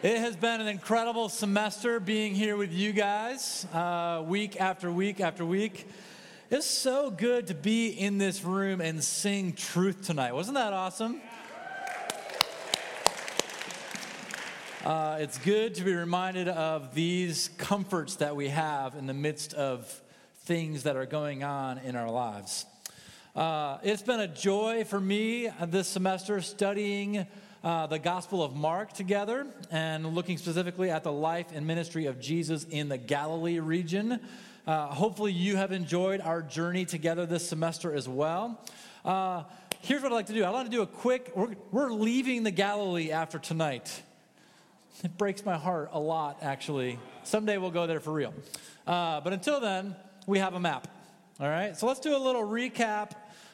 It has been an incredible semester being here with you guys, uh, week after week after week. It's so good to be in this room and sing truth tonight. Wasn't that awesome? Uh, it's good to be reminded of these comforts that we have in the midst of things that are going on in our lives. Uh, it's been a joy for me this semester studying uh, the Gospel of Mark together and looking specifically at the life and ministry of Jesus in the Galilee region. Uh, hopefully, you have enjoyed our journey together this semester as well. Uh, here's what I'd like to do I want to do a quick, we're, we're leaving the Galilee after tonight. It breaks my heart a lot, actually. Someday we'll go there for real. Uh, but until then, we have a map. All right? So let's do a little recap,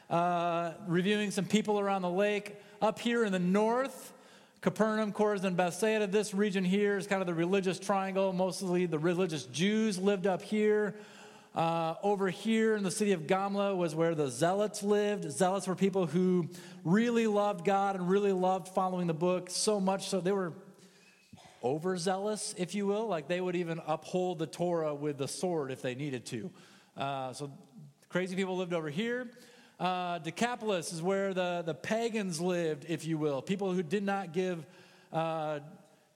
uh, reviewing some people around the lake. Up here in the north, Capernaum, Chorazin, Bethsaida. This region here is kind of the religious triangle. Mostly the religious Jews lived up here. Uh, over here in the city of Gamla was where the Zealots lived. Zealots were people who really loved God and really loved following the book so much so they were overzealous, if you will. Like they would even uphold the Torah with the sword if they needed to. Uh, so crazy people lived over here. Uh, Decapolis is where the, the pagans lived, if you will, people who did not give uh,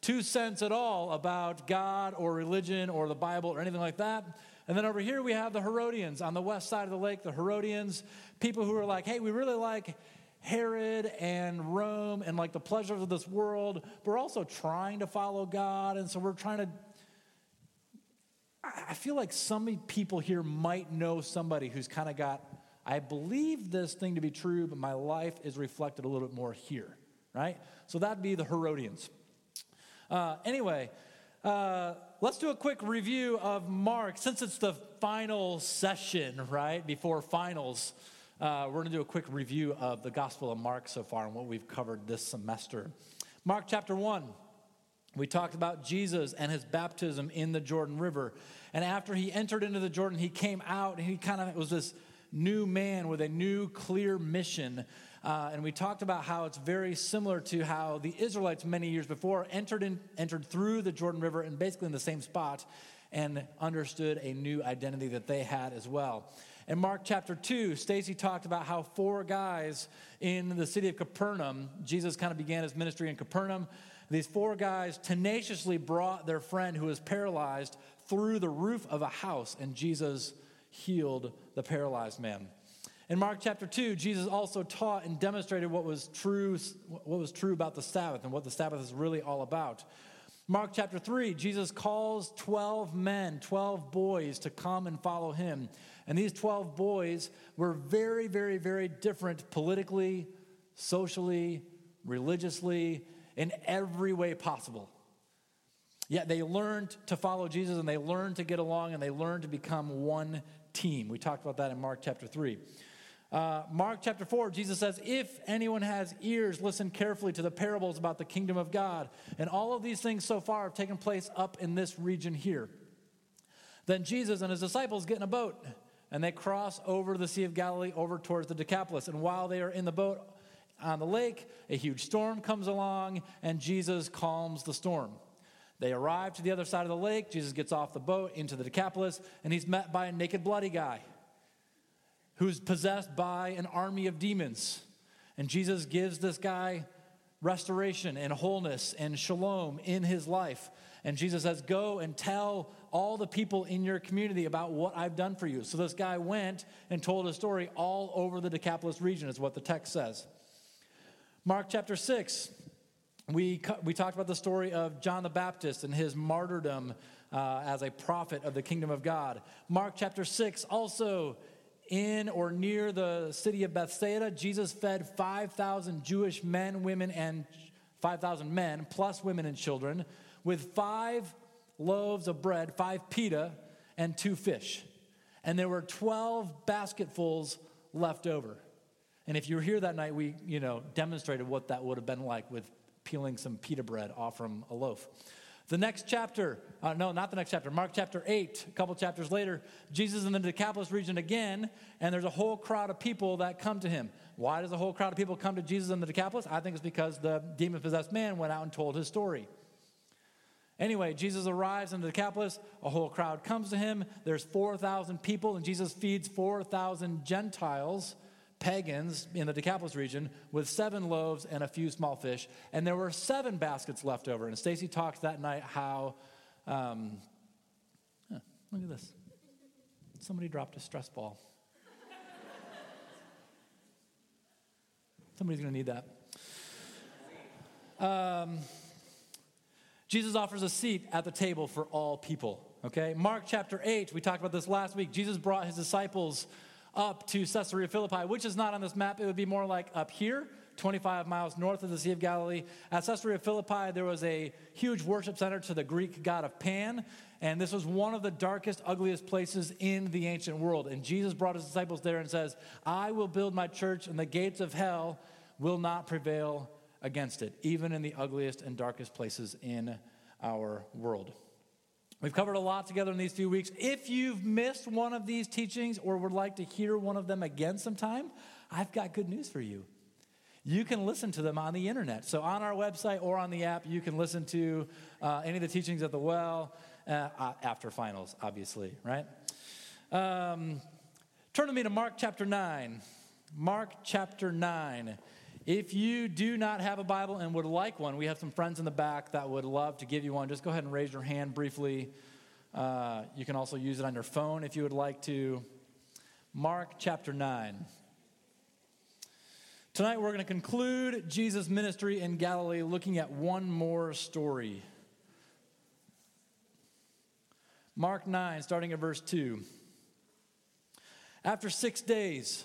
two cents at all about God or religion or the Bible or anything like that. And then over here we have the Herodians on the west side of the lake, the Herodians, people who are like, hey, we really like Herod and Rome and like the pleasures of this world, but we're also trying to follow God. And so we're trying to. I feel like some people here might know somebody who's kind of got I believe this thing to be true, but my life is reflected a little bit more here, right? So that'd be the Herodians. Uh, anyway, uh, let's do a quick review of Mark. Since it's the final session, right, before finals, uh, we're going to do a quick review of the Gospel of Mark so far and what we've covered this semester. Mark chapter 1. We talked about Jesus and his baptism in the Jordan River. And after he entered into the Jordan, he came out and he kind of was this new man with a new clear mission. Uh, and we talked about how it's very similar to how the Israelites many years before entered in, entered through the Jordan River and basically in the same spot and understood a new identity that they had as well. In Mark chapter 2, Stacy talked about how four guys in the city of Capernaum, Jesus kind of began his ministry in Capernaum. These four guys tenaciously brought their friend who was paralyzed through the roof of a house, and Jesus healed the paralyzed man. In Mark chapter 2, Jesus also taught and demonstrated what was true, what was true about the Sabbath and what the Sabbath is really all about. Mark chapter 3, Jesus calls 12 men, 12 boys to come and follow him. And these 12 boys were very, very, very different politically, socially, religiously, in every way possible. Yet they learned to follow Jesus and they learned to get along and they learned to become one team. We talked about that in Mark chapter 3. Uh, Mark chapter 4, Jesus says, If anyone has ears, listen carefully to the parables about the kingdom of God. And all of these things so far have taken place up in this region here. Then Jesus and his disciples get in a boat and they cross over the Sea of Galilee over towards the Decapolis. And while they are in the boat on the lake, a huge storm comes along and Jesus calms the storm. They arrive to the other side of the lake. Jesus gets off the boat into the Decapolis, and he's met by a naked, bloody guy who's possessed by an army of demons. And Jesus gives this guy restoration and wholeness and shalom in his life. And Jesus says, Go and tell all the people in your community about what I've done for you. So this guy went and told a story all over the Decapolis region, is what the text says. Mark chapter 6, we, we talked about the story of John the Baptist and his martyrdom uh, as a prophet of the kingdom of God. Mark chapter 6, also in or near the city of Bethsaida, Jesus fed 5,000 Jewish men, women, and 5,000 men, plus women and children, with five loaves of bread, five pita, and two fish. And there were 12 basketfuls left over. And if you were here that night, we, you know, demonstrated what that would have been like with peeling some pita bread off from a loaf. The next chapter, uh, no, not the next chapter, Mark chapter 8, a couple chapters later, Jesus in the Decapolis region again, and there's a whole crowd of people that come to him. Why does a whole crowd of people come to Jesus in the Decapolis? I think it's because the demon possessed man went out and told his story. Anyway, Jesus arrives in the Decapolis. A whole crowd comes to him. There's 4,000 people, and Jesus feeds 4,000 Gentiles, pagans in the Decapolis region, with seven loaves and a few small fish. And there were seven baskets left over. And Stacy talked that night how, um, look at this. Somebody dropped a stress ball. Somebody's going to need that. Um, Jesus offers a seat at the table for all people. Okay? Mark chapter 8, we talked about this last week. Jesus brought his disciples up to Caesarea Philippi, which is not on this map. It would be more like up here, 25 miles north of the Sea of Galilee. At Caesarea Philippi, there was a huge worship center to the Greek god of Pan. And this was one of the darkest, ugliest places in the ancient world. And Jesus brought his disciples there and says, I will build my church, and the gates of hell will not prevail against it, even in the ugliest and darkest places in our world. We've covered a lot together in these few weeks. If you've missed one of these teachings or would like to hear one of them again sometime, I've got good news for you. You can listen to them on the internet. So, on our website or on the app, you can listen to uh, any of the teachings at the well uh, uh after finals, obviously, right? Um, turn with me to Mark chapter 9. Mark chapter 9. If you do not have a Bible and would like one, we have some friends in the back that would love to give you one. Just go ahead and raise your hand briefly. Uh, you can also use it on your phone if you would like to. Mark chapter 9. Tonight we're going to conclude Jesus' ministry in Galilee looking at one more story. Mark 9, starting at verse 2. After six days,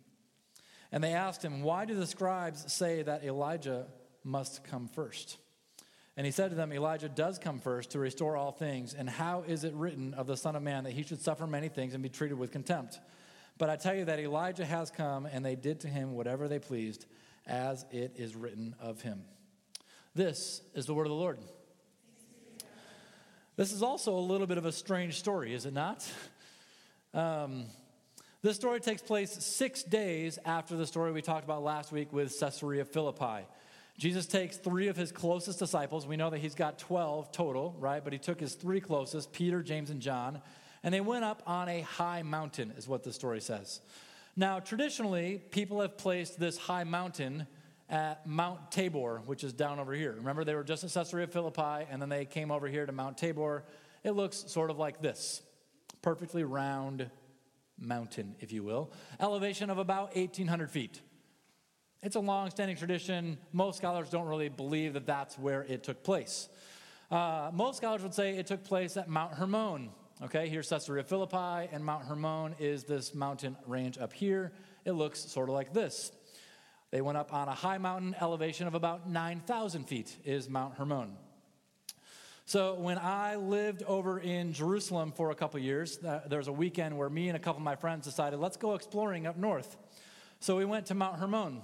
And they asked him, Why do the scribes say that Elijah must come first? And he said to them, Elijah does come first to restore all things. And how is it written of the Son of Man that he should suffer many things and be treated with contempt? But I tell you that Elijah has come, and they did to him whatever they pleased, as it is written of him. This is the word of the Lord. This is also a little bit of a strange story, is it not? Um, this story takes place six days after the story we talked about last week with Caesarea Philippi. Jesus takes three of his closest disciples. We know that he's got 12 total, right? But he took his three closest, Peter, James, and John, and they went up on a high mountain, is what the story says. Now, traditionally, people have placed this high mountain at Mount Tabor, which is down over here. Remember, they were just at Caesarea Philippi, and then they came over here to Mount Tabor. It looks sort of like this perfectly round mountain, if you will, elevation of about 1,800 feet. It's a long standing tradition. Most scholars don't really believe that that's where it took place. Uh, most scholars would say it took place at Mount Hermon. Okay, here's Caesarea Philippi, and Mount Hermon is this mountain range up here. It looks sort of like this. They went up on a high mountain elevation of about 9,000 feet, is Mount Hermon. So when I lived over in Jerusalem for a couple years, uh, there was a weekend where me and a couple of my friends decided, let's go exploring up north. So we went to Mount Hermon,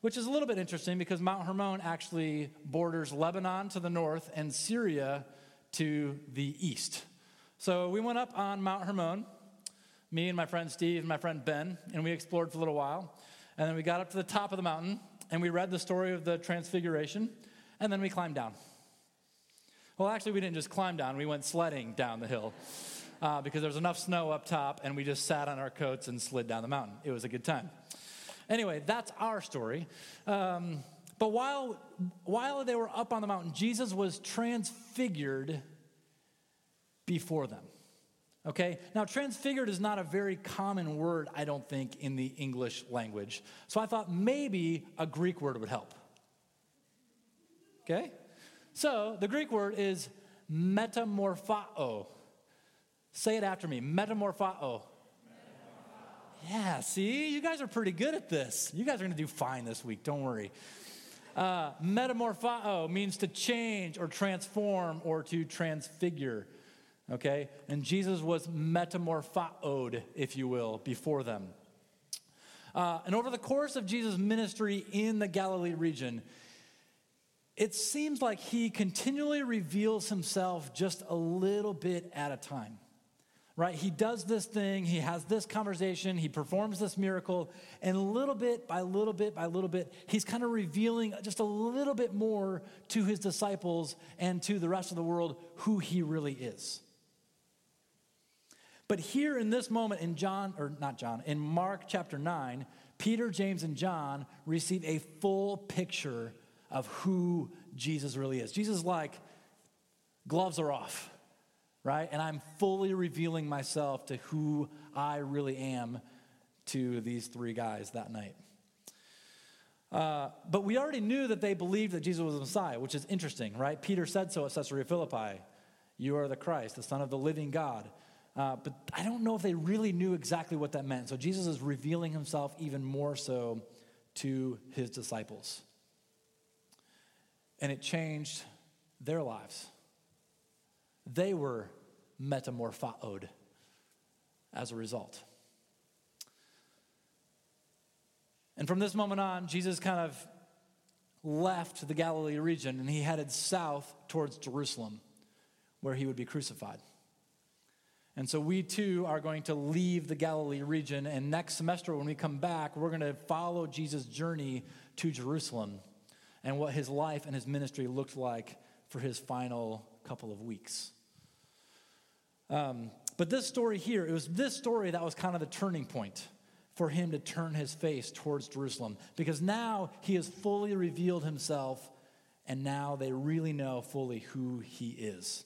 which is a little bit interesting because Mount Hermon actually borders Lebanon to the north and Syria to the east. So we went up on Mount Hermon, me and my friend Steve and my friend Ben, and we explored for a little while. And then we got up to the top of the mountain and we read the story of the Transfiguration, and then we climbed down. Well, actually, we didn't just climb down, we went sledding down the hill uh, because there was enough snow up top, and we just sat on our coats and slid down the mountain. It was a good time. Anyway, that's our story. Um, but while, while they were up on the mountain, Jesus was transfigured before them. Okay? Now, transfigured is not a very common word, I don't think, in the English language. So I thought maybe a Greek word would help. Okay? So the Greek word is metamorphao. Say it after me metamorphao. Yeah, see, you guys are pretty good at this. You guys are going to do fine this week, don't worry. Uh, metamorphao means to change or transform or to transfigure. Okay? And Jesus was metamorphoed, if you will, before them. Uh, and over the course of Jesus' ministry in the Galilee region, it seems like he continually reveals himself just a little bit at a time right? He does this thing, he has this conversation, he performs this miracle, and little bit by little bit by little bit, he's kind of revealing just a little bit more to his disciples and to the rest of the world who he really is. But here in this moment in John, or not John, in Mark chapter 9, Peter, James, and John receive a full picture of who Jesus really is. Jesus like, gloves are off right? And I'm fully revealing myself to who I really am to these three guys that night. Uh, but we already knew that they believed that Jesus was the Messiah, which is interesting, right? Peter said so at Caesarea Philippi You are the Christ, the Son of the living God. Uh, but I don't know if they really knew exactly what that meant. So Jesus is revealing himself even more so to his disciples. And it changed their lives. They were metamorphosed as a result. And from this moment on, Jesus kind of left the Galilee region and he headed south towards Jerusalem, where he would be crucified. And so we too are going to leave the Galilee region. And next semester, when we come back, we're going to follow Jesus' journey to Jerusalem and what his life and his ministry looked like for his final couple of weeks. Um, but this story here, it was this story that was kind of the turning point for him to turn his face towards Jerusalem because now he has fully revealed himself and now they really know fully who he is.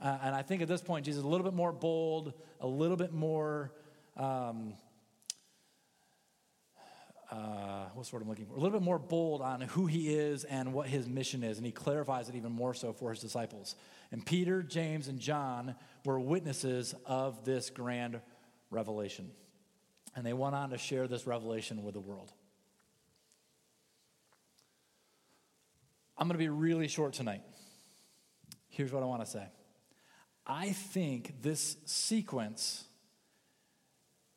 Uh, and I think at this point, Jesus is a little bit more bold, a little bit more. Um, uh, what's word I'm looking for? A little bit more bold on who he is and what his mission is, and he clarifies it even more so for his disciples. And Peter, James, and John were witnesses of this grand revelation. And they went on to share this revelation with the world. I'm going to be really short tonight. Here's what I want to say I think this sequence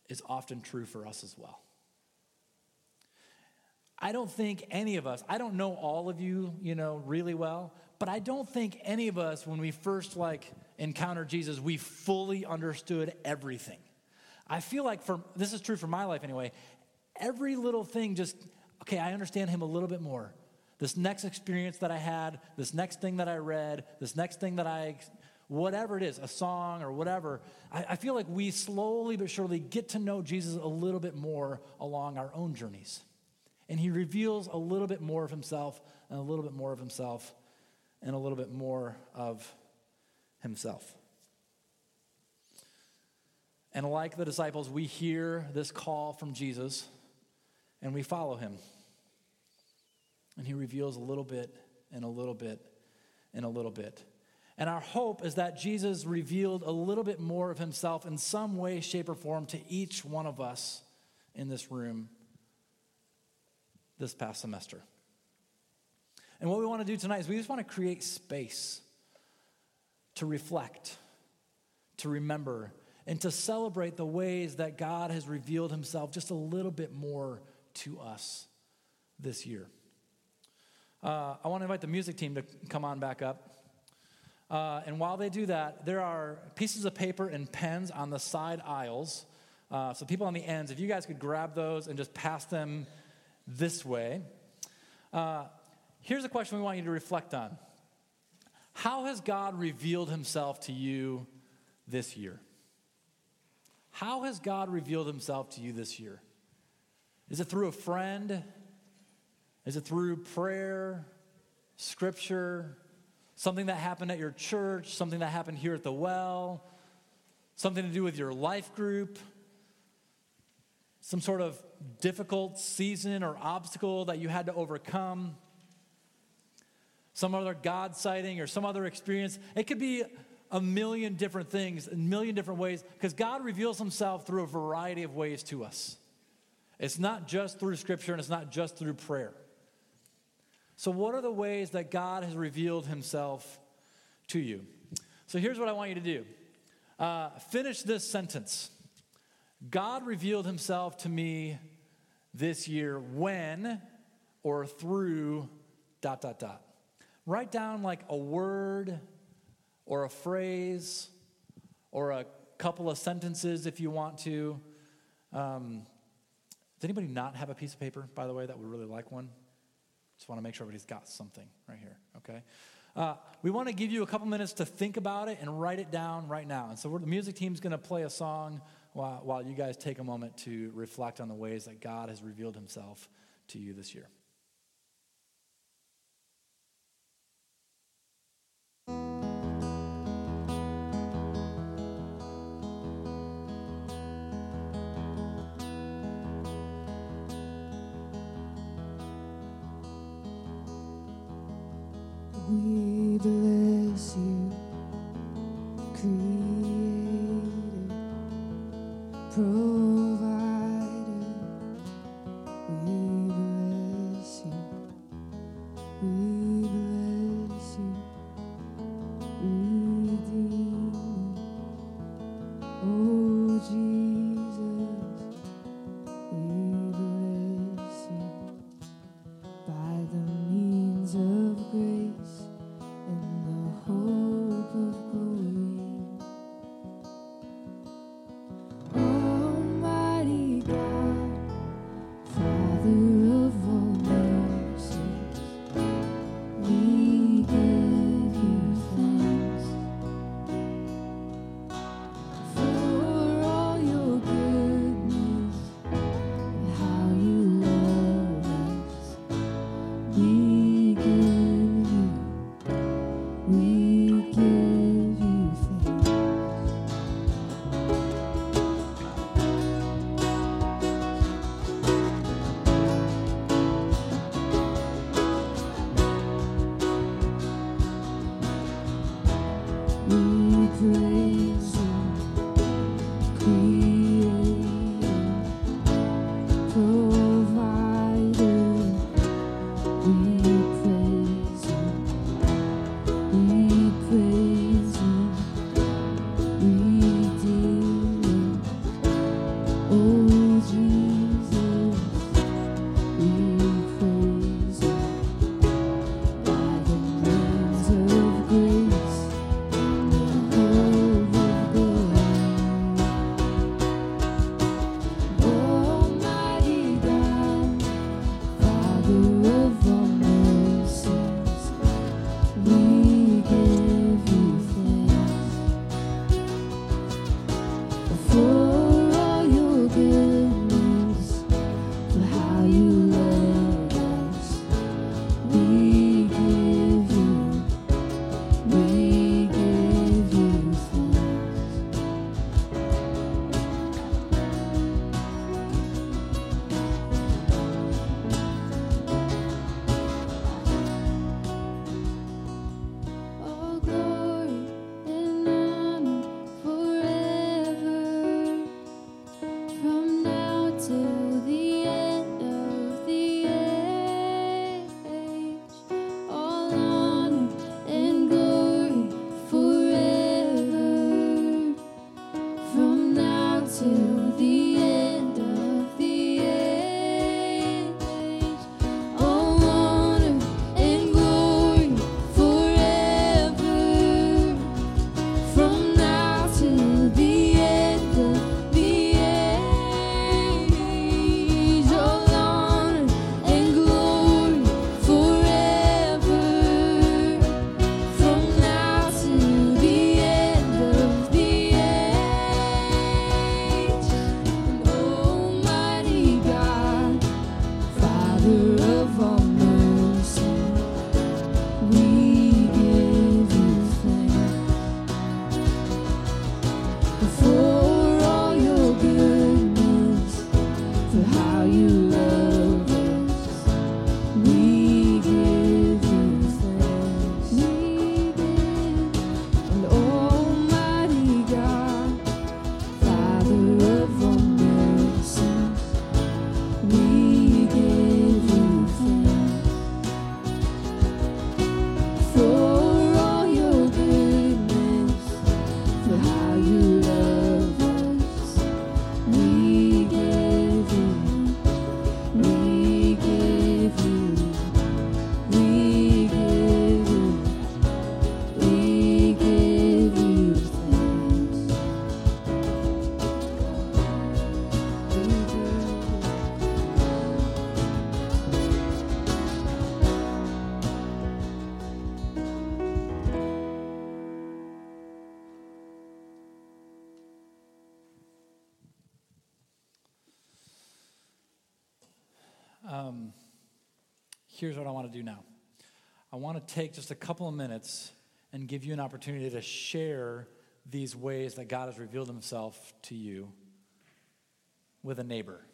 is often true for us as well. I don't think any of us, I don't know all of you, you know, really well, but I don't think any of us, when we first like encountered Jesus, we fully understood everything. I feel like for this is true for my life anyway. Every little thing just okay, I understand him a little bit more. This next experience that I had, this next thing that I read, this next thing that I whatever it is, a song or whatever, I, I feel like we slowly but surely get to know Jesus a little bit more along our own journeys. And he reveals a little bit more of himself and a little bit more of himself and a little bit more of himself. And like the disciples, we hear this call from Jesus and we follow him. And he reveals a little bit and a little bit and a little bit. And our hope is that Jesus revealed a little bit more of himself in some way, shape, or form to each one of us in this room this past semester. And what we want to do tonight is we just want to create space to reflect, to remember, and to celebrate the ways that God has revealed himself just a little bit more to us this year. Uh, I want to invite the music team to come on back up. Uh, and while they do that, there are pieces of paper and pens on the side aisles. Uh, so, people on the ends, if you guys could grab those and just pass them this way. Uh, Here's a question we want you to reflect on How has God revealed himself to you this year? How has God revealed himself to you this year? Is it through a friend? Is it through prayer, scripture, something that happened at your church, something that happened here at the well, something to do with your life group, some sort of difficult season or obstacle that you had to overcome, some other God sighting or some other experience. It could be a million different things, a million different ways, because God reveals himself through a variety of ways to us. It's not just through scripture and it's not just through prayer. So, what are the ways that God has revealed himself to you? So, here's what I want you to do uh, finish this sentence God revealed himself to me this year when or through dot, dot, dot. Write down like a word or a phrase or a couple of sentences if you want to. Um, does anybody not have a piece of paper, by the way, that would really like one? Just want to make sure everybody's got something right here, okay? Uh, we want to give you a couple minutes to think about it and write it down right now. And so the music team's going to play a song while, while you guys take a moment to reflect on the ways that God has revealed himself to you this year. We We um, here's what I want to do now. I want to take just a couple of minutes and give you an opportunity to share these ways that God has revealed himself to you with a neighbor.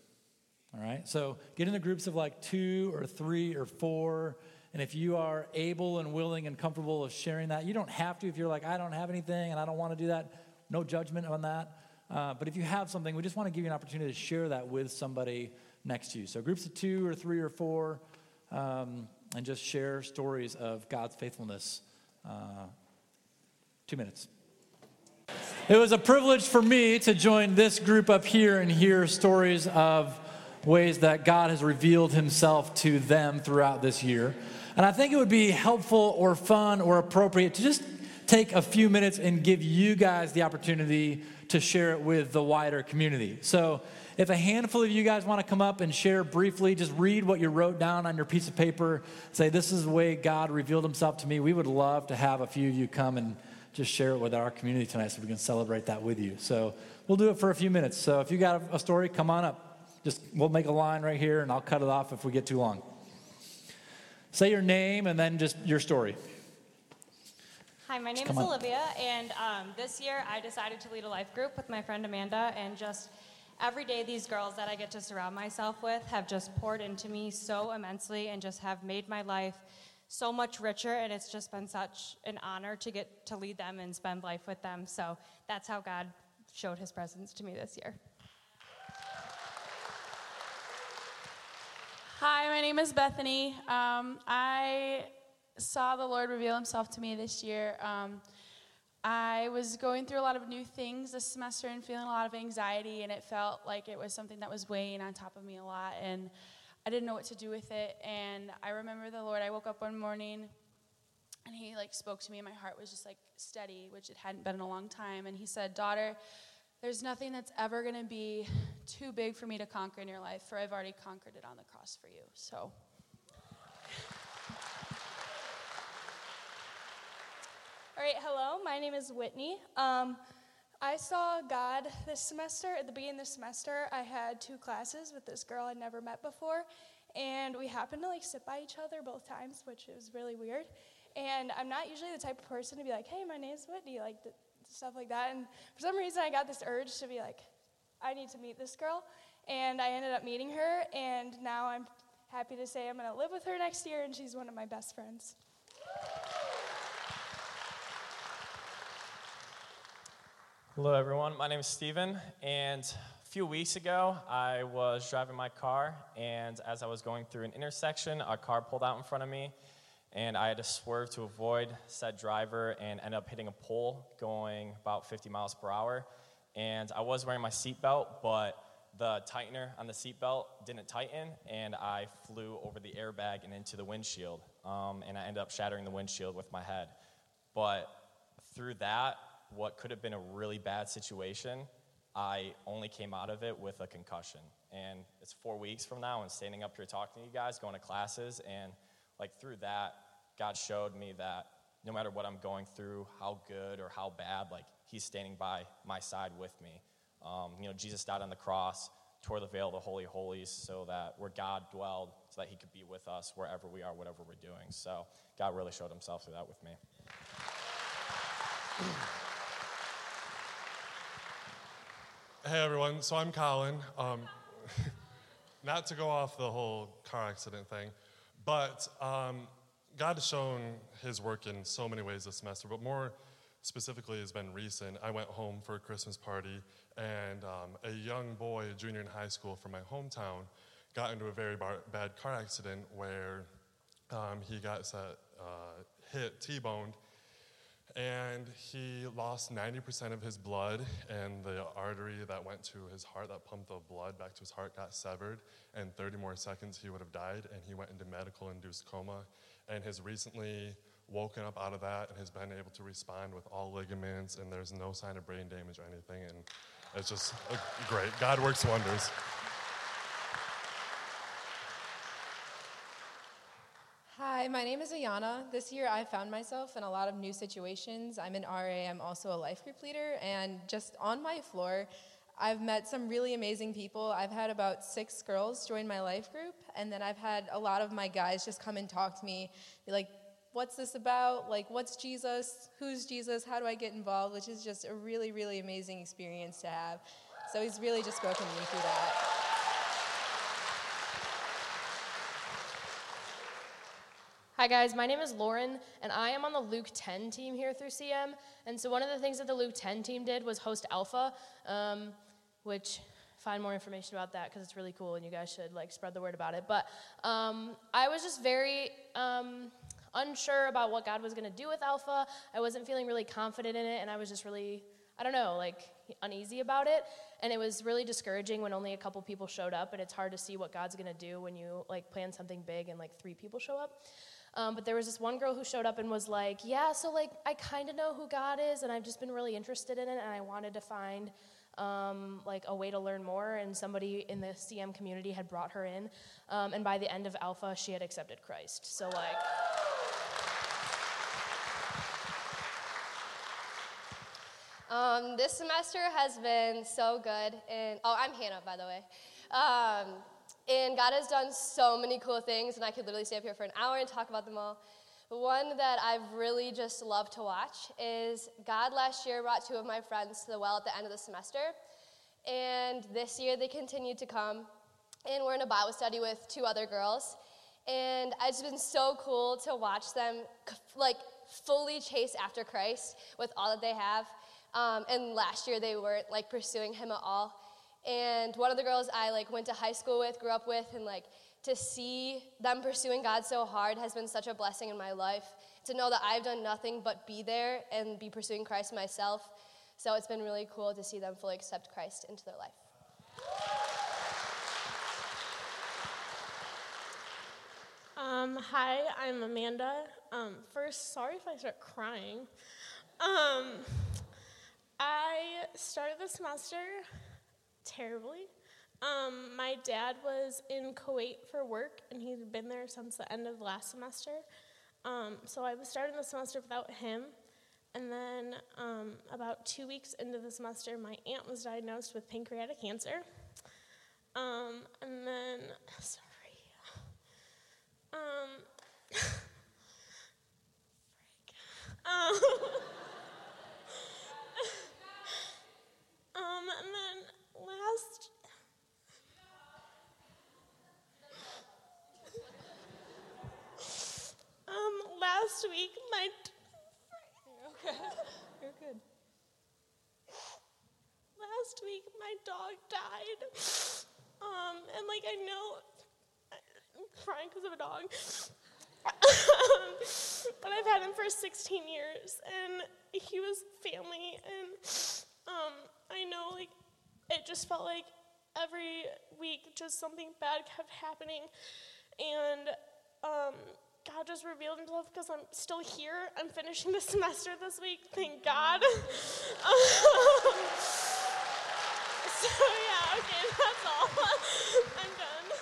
All right? So get into groups of like two or three or four. And if you are able and willing and comfortable of sharing that, you don't have to. If you're like, I don't have anything and I don't want to do that, no judgment on that. Uh, but if you have something, we just want to give you an opportunity to share that with somebody next to you. So groups of two or three or four, um, and just share stories of God's faithfulness. Uh, two minutes. It was a privilege for me to join this group up here and hear stories of ways that God has revealed himself to them throughout this year. And I think it would be helpful or fun or appropriate to just take a few minutes and give you guys the opportunity to share it with the wider community. So, if a handful of you guys want to come up and share briefly, just read what you wrote down on your piece of paper, say, This is the way God revealed himself to me. We would love to have a few of you come and just share it with our community tonight so we can celebrate that with you. So, we'll do it for a few minutes. So, if you got a story, come on up. Just we'll make a line right here and I'll cut it off if we get too long. Say your name and then just your story. Hi, my name is. Olivia, and um, this year I decided to lead a life group with my friend Amanda, and just every day these girls that I get to surround myself with have just poured into me so immensely and just have made my life so much richer, and it's just been such an honor to get to lead them and spend life with them. So that's how God showed his presence to me this year. Hi, my name is Bethany. Um, I saw the Lord reveal himself to me this year. Um, I was going through a lot of new things this semester and feeling a lot of anxiety, and it felt like it was something that was weighing on top of me a lot, and I didn't know what to do with it. And I remember the Lord, I woke up one morning and he like spoke to me and my heart was just like steady which it hadn't been in a long time and he said daughter there's nothing that's ever going to be too big for me to conquer in your life for i've already conquered it on the cross for you so All right, hello. My name is Whitney. Um, I saw God this semester. At the beginning of the semester, I had two classes with this girl I'd never met before, and we happened to like sit by each other both times, which was really weird. And I'm not usually the type of person to be like, "Hey, my name's Whitney," like th- stuff like that. And for some reason, I got this urge to be like, "I need to meet this girl," and I ended up meeting her. And now I'm happy to say I'm going to live with her next year, and she's one of my best friends. Hello, everyone. My name is Steven, and a few weeks ago, I was driving my car, and as I was going through an intersection, a car pulled out in front of me, and I had to swerve to avoid said driver and end up hitting a pole going about 50 miles per hour. And I was wearing my seatbelt, but the tightener on the seatbelt didn't tighten, and I flew over the airbag and into the windshield, um, and I ended up shattering the windshield with my head. But through that, what could have been a really bad situation, I only came out of it with a concussion. And it's four weeks from now, and standing up here talking to you guys, going to classes, and like through that, God showed me that no matter what I'm going through, how good or how bad, like He's standing by my side with me. Um, you know, Jesus died on the cross, tore the veil of the Holy Holies, so that where God dwelled, so that He could be with us wherever we are, whatever we're doing. So God really showed Himself through that with me. Hey everyone, so I'm Colin. Um, not to go off the whole car accident thing, but um, God has shown his work in so many ways this semester, but more specifically has been recent. I went home for a Christmas party, and um, a young boy, a junior in high school from my hometown, got into a very bar- bad car accident where um, he got set, uh, hit, T-boned, and he lost 90% of his blood, and the artery that went to his heart, that pumped the blood back to his heart, got severed. And 30 more seconds, he would have died, and he went into medical induced coma. And has recently woken up out of that and has been able to respond with all ligaments, and there's no sign of brain damage or anything. And it's just great. God works wonders. Hi, my name is Ayana. This year I found myself in a lot of new situations. I'm an RA, I'm also a life group leader, and just on my floor, I've met some really amazing people. I've had about six girls join my life group, and then I've had a lot of my guys just come and talk to me, be like, what's this about? Like, what's Jesus? Who's Jesus? How do I get involved? Which is just a really, really amazing experience to have. So he's really just spoken to me through that. Hi guys, my name is Lauren, and I am on the Luke 10 team here through CM. And so one of the things that the Luke 10 team did was host Alpha, um, which find more information about that because it's really cool, and you guys should like spread the word about it. But um, I was just very um, unsure about what God was going to do with Alpha. I wasn't feeling really confident in it, and I was just really, I don't know, like uneasy about it. And it was really discouraging when only a couple people showed up, and it's hard to see what God's going to do when you like plan something big and like three people show up. Um, but there was this one girl who showed up and was like, Yeah, so like I kind of know who God is, and I've just been really interested in it, and I wanted to find um, like a way to learn more. And somebody in the CM community had brought her in, um, and by the end of Alpha, she had accepted Christ. So like. Um, this semester has been so good, and oh, I'm Hannah, by the way. Um, and God has done so many cool things, and I could literally stay up here for an hour and talk about them all. But one that I've really just loved to watch is God last year brought two of my friends to the well at the end of the semester, and this year they continued to come, and we're in a Bible study with two other girls, and it's been so cool to watch them like fully chase after Christ with all that they have. Um, and last year they weren't like pursuing him at all. And one of the girls I like went to high school with, grew up with, and like to see them pursuing God so hard has been such a blessing in my life. To know that I've done nothing but be there and be pursuing Christ myself. So it's been really cool to see them fully accept Christ into their life. Um, hi, I'm Amanda. Um, first, sorry if I start crying. Um, I started the semester terribly. Um, my dad was in Kuwait for work, and he'd been there since the end of last semester. Um, so I was starting the semester without him. And then, um, about two weeks into the semester, my aunt was diagnosed with pancreatic cancer. Um, and then, sorry. Um, um, and then last. Um, last week, my. Okay. You're good. Last week, my dog died. Um, and like, I know. I'm crying because of a dog. But I've had him for 16 years, and he was family, and um, I know like it just felt like every week just something bad kept happening, and um, God just revealed Himself because I'm still here. I'm finishing the semester this week. Thank God. Um, so yeah, okay, that's all. I'm done.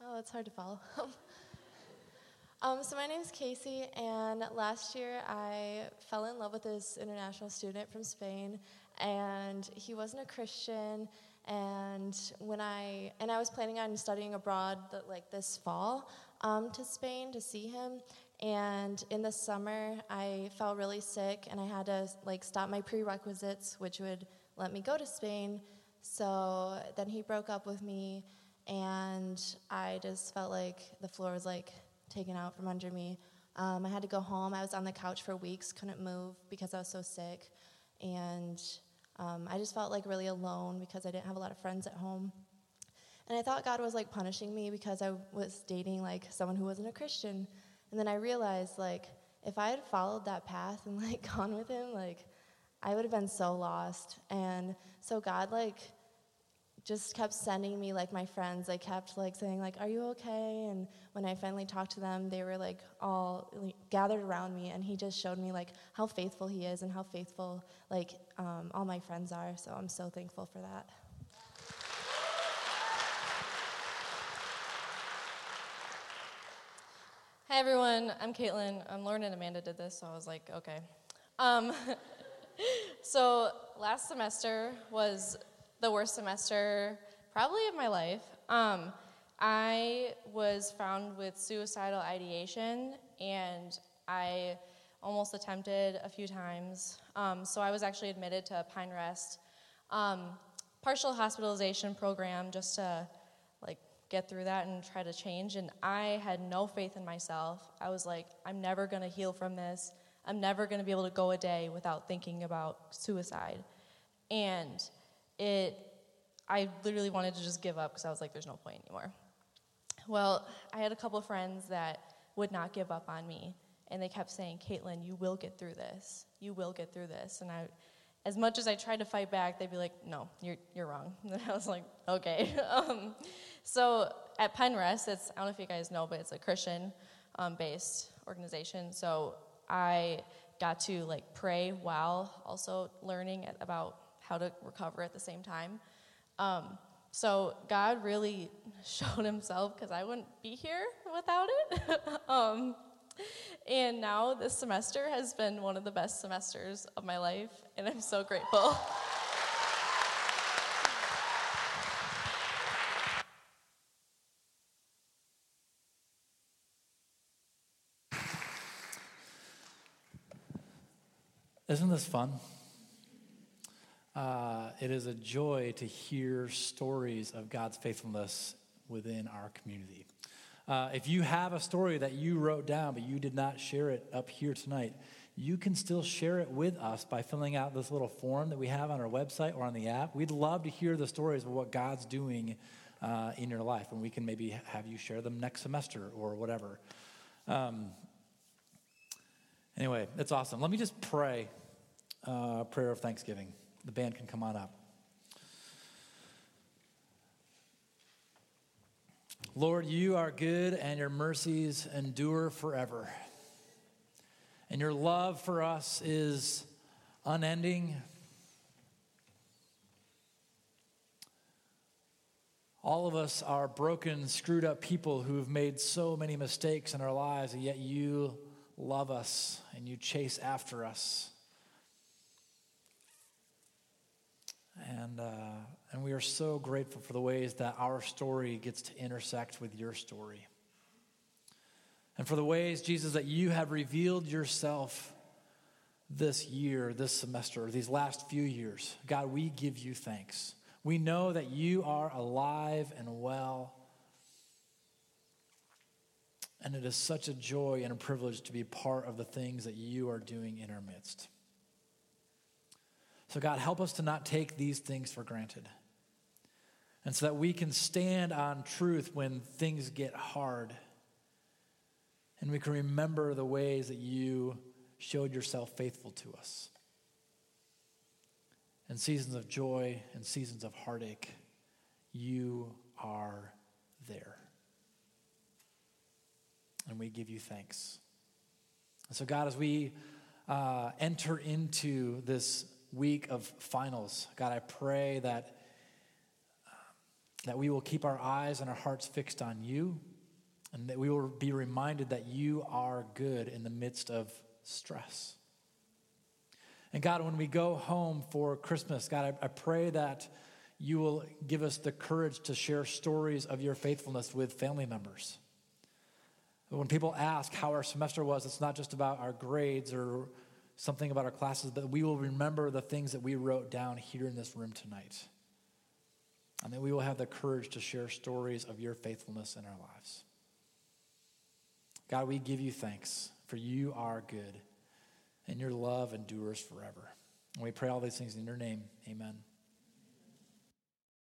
Oh, it's hard to follow. um, so my name is Casey, and last year I fell in love with this international student from Spain, and he wasn't a Christian. And when I and I was planning on studying abroad, the, like this fall, um, to Spain to see him. And in the summer, I felt really sick, and I had to like stop my prerequisites, which would let me go to Spain. So then he broke up with me, and I just felt like the floor was like taken out from under me. Um, I had to go home. I was on the couch for weeks, couldn't move because I was so sick, and um, I just felt like really alone because I didn't have a lot of friends at home. And I thought God was like punishing me because I was dating like someone who wasn't a Christian. And then I realized like if I had followed that path and like gone with him, like I would have been so lost. And so God like just kept sending me like my friends. I kept like saying like are you okay? And when i finally talked to them they were like all like, gathered around me. And he just showed me like how faithful he is and how faithful like um, all my friends are. So i'm so thankful for that Hi everyone, I'm Caitlin. I'm Lauren and Amanda did this, so I was like, okay, Um, so last semester was the worst semester probably of my life. Um, I was found with suicidal ideation, and I almost attempted a few times. Um, so I was actually admitted to Pine Rest um, partial hospitalization program just to get through that and try to change. And I had no faith in myself. I was like, I'm never going to heal from this. I'm never going to be able to go a day without thinking about suicide. And it, I literally wanted to just give up because I was like, there's no point anymore. Well, I had a couple friends that would not give up on me. And they kept saying, Caitlin, you will get through this. You will get through this. And I, as much as I tried to fight back, they'd be like, no, you're, you're wrong. And I was like, okay. um, so at Pine Rest, it's, I don't know if you guys know, but it's a Christian um, based organization. So I got to like pray while also learning about how to recover at the same time. Um, so God really showed himself because I wouldn't be here without it. um, and now this semester has been one of the best semesters of my life, and I'm so grateful. Isn't this fun? Uh, it is a joy to hear stories of God's faithfulness within our community. Uh, if you have a story that you wrote down but you did not share it up here tonight, you can still share it with us by filling out this little form that we have on our website or on the app. We'd love to hear the stories of what God's doing uh, in your life, and we can maybe have you share them next semester or whatever. Um, anyway, it's awesome. Let me just pray uh, prayer of thanksgiving. The band can come on up. Lord, you are good and your mercies endure forever. And your love for us is unending. All of us are broken, screwed up people who have made so many mistakes in our lives, and yet you love us and you chase after us. And, uh, and we are so grateful for the ways that our story gets to intersect with your story. And for the ways, Jesus, that you have revealed yourself this year, this semester, these last few years. God, we give you thanks. We know that you are alive and well. And it is such a joy and a privilege to be part of the things that you are doing in our midst. So, God, help us to not take these things for granted. And so that we can stand on truth when things get hard. And we can remember the ways that you showed yourself faithful to us. In seasons of joy and seasons of heartache, you are there. And we give you thanks. And so, God, as we uh, enter into this week of finals. God, I pray that, that we will keep our eyes and our hearts fixed on you, and that we will be reminded that you are good in the midst of stress. And God, when we go home for Christmas, God, I, I pray that you will give us the courage to share stories of your faithfulness with family members. When people ask how our semester was, it's not just about our grades or something about our classes, but we will remember the things that we wrote down here in this room tonight. And that we will have the courage to share stories of your faithfulness in our lives. God, we give you thanks, for you are good, and your love endures forever. And we pray all these things in your name. Amen.